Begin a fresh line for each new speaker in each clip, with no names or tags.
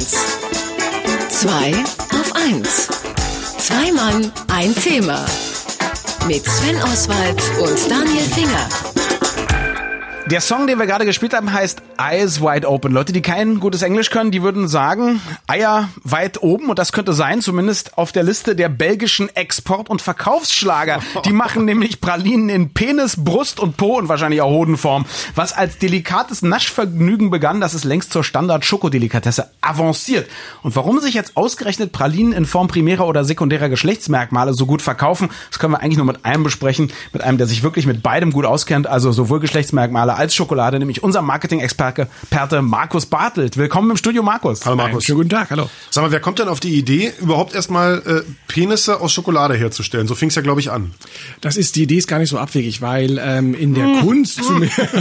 1. 2 auf 1. Zwei Mann, ein Thema. Mit Sven Oswald und Daniel Finger.
Der Song, den wir gerade gespielt haben, heißt Eyes Wide Open. Leute, die kein gutes Englisch können, die würden sagen, Eier weit oben. Und das könnte sein, zumindest auf der Liste der belgischen Export- und Verkaufsschlager. Die machen nämlich Pralinen in Penis, Brust und Po und wahrscheinlich auch Hodenform. Was als delikates Naschvergnügen begann, das ist längst zur Standard-Schokodelikatesse avanciert. Und warum sich jetzt ausgerechnet Pralinen in Form primärer oder sekundärer Geschlechtsmerkmale so gut verkaufen, das können wir eigentlich nur mit einem besprechen. Mit einem, der sich wirklich mit beidem gut auskennt. Also sowohl Geschlechtsmerkmale als Schokolade, nämlich unser Marketing-Experte Markus Bartelt. Willkommen im Studio, Markus.
Hallo Markus.
Schönen guten Tag, hallo.
Sag mal, wer kommt denn auf die Idee, überhaupt erstmal äh, Penisse aus Schokolade herzustellen? So fing es ja, glaube ich, an.
Das ist, die Idee ist gar nicht so abwegig, weil ähm, in der mm. Kunst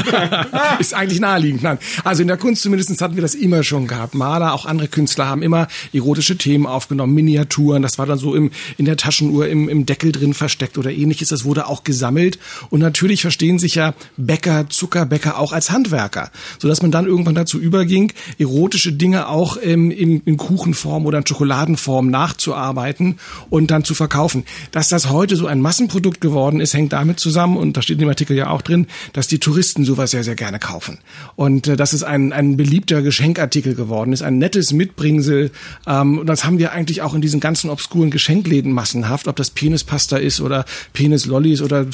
ist eigentlich naheliegend. Nein. Also in der Kunst zumindest hatten wir das immer schon gehabt. Maler, auch andere Künstler haben immer erotische Themen aufgenommen, Miniaturen, das war dann so im, in der Taschenuhr im, im Deckel drin versteckt oder ähnliches. Das wurde auch gesammelt. Und natürlich verstehen sich ja Bäcker, Zucker, Bäcker auch als Handwerker, sodass man dann irgendwann dazu überging, erotische Dinge auch ähm, in, in Kuchenform oder in Schokoladenform nachzuarbeiten und dann zu verkaufen. Dass das heute so ein Massenprodukt geworden ist, hängt damit zusammen, und da steht in dem Artikel ja auch drin, dass die Touristen sowas sehr, sehr gerne kaufen. Und äh, dass es ein, ein beliebter Geschenkartikel geworden ist, ein nettes Mitbringsel. Ähm, und das haben wir eigentlich auch in diesen ganzen obskuren Geschenkläden massenhaft, ob das Penispasta ist oder Penislollis oder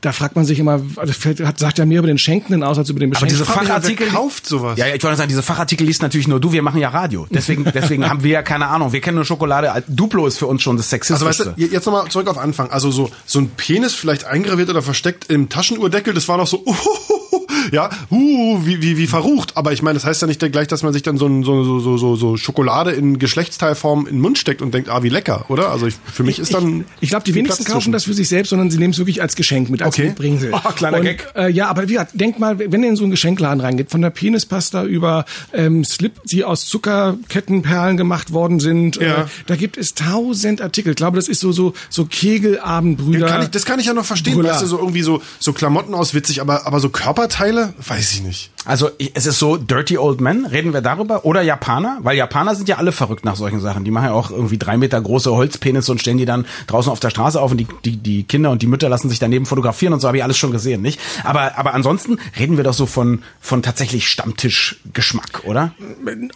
da fragt man sich immer, das sagt ja mehr über den Schenkenden Blödsinn aus als über den
Aber diese Fachartikel
kauft sowas.
Ja, ja, ich wollte sagen, diese Fachartikel liest natürlich nur du. Wir machen ja Radio. Deswegen, deswegen haben wir ja keine Ahnung. Wir kennen nur Schokolade. Duplo ist für uns schon das Sexistischste.
Also weißt du, jetzt nochmal zurück auf Anfang. Also so so ein Penis vielleicht eingraviert oder versteckt im Taschenuhrdeckel. Das war noch so. Uh, ja, uh, wie, wie, wie verrucht. Aber ich meine, das heißt ja nicht gleich, dass man sich dann so, so, so, so, so Schokolade in Geschlechtsteilform in den Mund steckt und denkt, ah, wie lecker, oder? Also ich, für mich ist dann.
Ich, ich glaube, die wenigsten kaufen das für sich selbst, sondern sie nehmen es wirklich als Geschenk mit, als okay. Mitbringsel.
Oh, kleiner und, Gag.
Äh, ja, aber wie gesagt, denk mal, wenn ihr in so einen Geschenkladen reingeht, von der Penispasta über ähm, Slip, die aus Zuckerkettenperlen gemacht worden sind, äh, ja. äh, da gibt es tausend Artikel. Ich glaube, das ist so so so Kegelabendbrüder.
Ja, kann ich, das kann ich ja noch verstehen, Brüller. weißt du, so irgendwie so so Klamotten aus witzig, aber aber so Körperteile, weiß ich nicht.
Also es ist so Dirty Old Men, reden wir darüber? Oder Japaner? Weil Japaner sind ja alle verrückt nach solchen Sachen. Die machen ja auch irgendwie drei Meter große Holzpenis und stellen die dann draußen auf der Straße auf und die, die, die Kinder und die Mütter lassen sich daneben fotografieren und so habe ich alles schon gesehen, nicht? Aber, aber ansonsten reden wir doch so von, von tatsächlich Stammtischgeschmack, oder?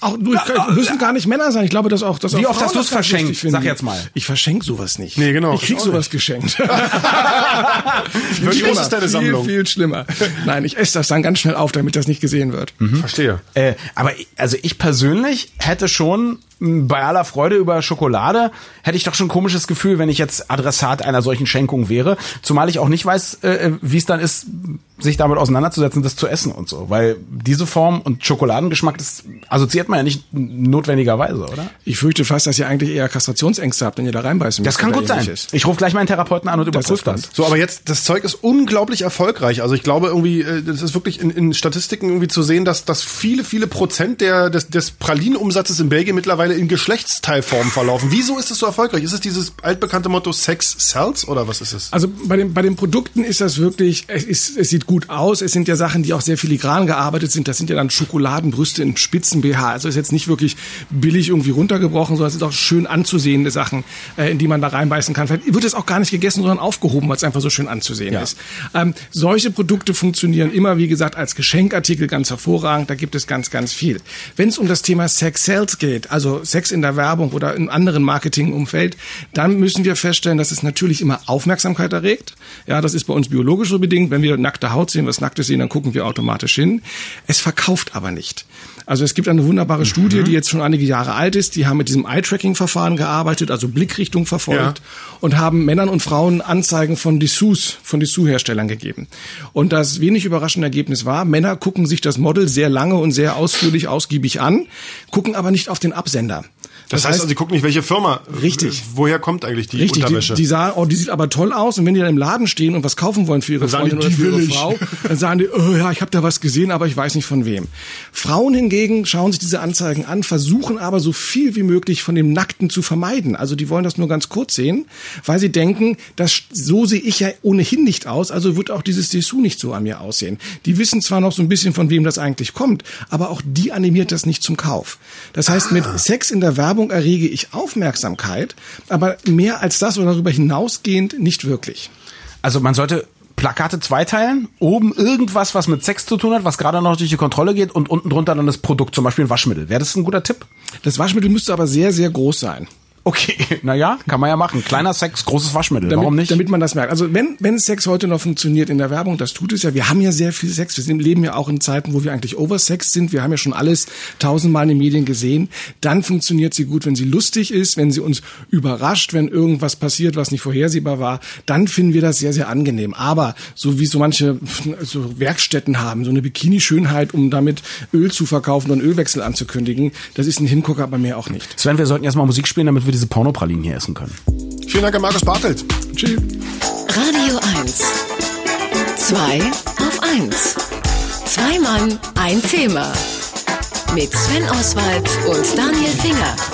Auch du, müssen gar nicht Männer sein. Ich glaube, dass auch, dass
Wie
auch
oft hast du es verschenkt? Sag jetzt mal.
Ich verschenke sowas nicht.
Nee, genau.
Ich krieg sowas nicht. geschenkt.
Wie groß ist deine Sammlung?
Viel, viel schlimmer. Nein, ich esse das dann ganz schnell auf, damit das nicht gesehen wird.
Mhm. Verstehe.
Äh, aber also ich persönlich hätte schon bei aller Freude über Schokolade hätte ich doch schon ein komisches Gefühl, wenn ich jetzt Adressat einer solchen Schenkung wäre. Zumal ich auch nicht weiß, äh, wie es dann ist, sich damit auseinanderzusetzen, das zu essen und so. Weil diese Form und Schokoladengeschmack, das assoziiert man ja nicht notwendigerweise, oder?
Ich fürchte fast, dass ihr eigentlich eher Kastrationsängste habt, wenn ihr da reinbeißen
müsst. Das kann gut sein. Ich rufe gleich meinen Therapeuten an und überprüfe das.
So, aber jetzt, das Zeug ist unglaublich erfolgreich. Also ich glaube irgendwie, äh, das ist wirklich in, in Statistiken irgendwie zu sehen, dass, dass viele, viele Prozent der, des, des Pralinenumsatzes in Belgien mittlerweile in Geschlechtsteilformen verlaufen. Wieso ist es so erfolgreich? Ist es dieses altbekannte Motto Sex sells oder was ist es?
Also bei den, bei den Produkten ist das wirklich, es, ist, es sieht gut aus. Es sind ja Sachen, die auch sehr filigran gearbeitet sind. Das sind ja dann Schokoladenbrüste in Spitzen BH. Also ist jetzt nicht wirklich billig irgendwie runtergebrochen, sondern es sind auch schön anzusehende Sachen, äh, in die man da reinbeißen kann. Vielleicht wird es auch gar nicht gegessen, sondern aufgehoben, weil es einfach so schön anzusehen ja. ist. Ähm, solche Produkte funktionieren immer, wie gesagt, als Geschenkartikel ganz hervorragend. Da gibt es ganz, ganz viel. Wenn es um das Thema Sex Sales geht, also Sex in der Werbung oder in anderen Marketingumfeld, dann müssen wir feststellen, dass es natürlich immer Aufmerksamkeit erregt. Ja, das ist bei uns biologisch so bedingt. Wenn wir nackte Haut sehen, was Nacktes sehen, dann gucken wir automatisch hin. Es verkauft aber nicht. Also es gibt eine wunderbare mhm. Studie, die jetzt schon einige Jahre alt ist. Die haben mit diesem Eye-Tracking-Verfahren gearbeitet, also Blickrichtung verfolgt ja. und haben Männern und Frauen Anzeigen von Dessous, von Dessous-Herstellern gegeben. Und das wenig überraschende Ergebnis war, Männer gucken sich das Model sehr lange und sehr ausführlich, ausgiebig an, gucken aber nicht auf den Absender.
Das, heißt, also, sie gucken nicht, welche Firma.
Richtig.
Woher kommt eigentlich die
Richtig,
Unterwäsche?
die, die sagen, oh, die sieht aber toll aus. Und wenn die dann im Laden stehen und was kaufen wollen für ihre
sagen
Freundin
die,
oder
die
für ihre
ich.
Frau, dann sagen die, oh ja, ich habe da was gesehen, aber ich weiß nicht von wem. Frauen hingegen schauen sich diese Anzeigen an, versuchen aber so viel wie möglich von dem Nackten zu vermeiden. Also die wollen das nur ganz kurz sehen, weil sie denken, dass so sehe ich ja ohnehin nicht aus, also wird auch dieses Dessous nicht so an mir aussehen. Die wissen zwar noch so ein bisschen, von wem das eigentlich kommt, aber auch die animiert das nicht zum Kauf. Das heißt, mit Sex in der Werbung errege ich Aufmerksamkeit, aber mehr als das oder darüber hinausgehend nicht wirklich.
Also man sollte Plakate zweiteilen, oben irgendwas, was mit Sex zu tun hat, was gerade noch durch die Kontrolle geht und unten drunter dann das Produkt, zum Beispiel ein Waschmittel. Wäre das ein guter Tipp?
Das Waschmittel müsste aber sehr, sehr groß sein.
Okay, naja, kann man ja machen. Kleiner Sex, großes Waschmittel.
Damit,
Warum nicht?
Damit man das merkt. Also wenn, wenn Sex heute noch funktioniert in der Werbung, das tut es ja. Wir haben ja sehr viel Sex. Wir sind, leben ja auch in Zeiten, wo wir eigentlich oversex sind. Wir haben ja schon alles tausendmal in den Medien gesehen. Dann funktioniert sie gut, wenn sie lustig ist, wenn sie uns überrascht, wenn irgendwas passiert, was nicht vorhersehbar war. Dann finden wir das sehr, sehr angenehm. Aber so wie so manche so Werkstätten haben, so eine Bikini-Schönheit, um damit Öl zu verkaufen und Ölwechsel anzukündigen, das ist ein Hingucker bei mir auch nicht.
Sven, wir sollten erstmal Musik spielen, damit wir diese Pornopralinen hier essen können.
Vielen Dank an Markus Bartelt.
Tschüss.
Radio 1. Zwei auf 1. Zwei Mann, ein Thema. Mit Sven Oswald und Daniel Finger.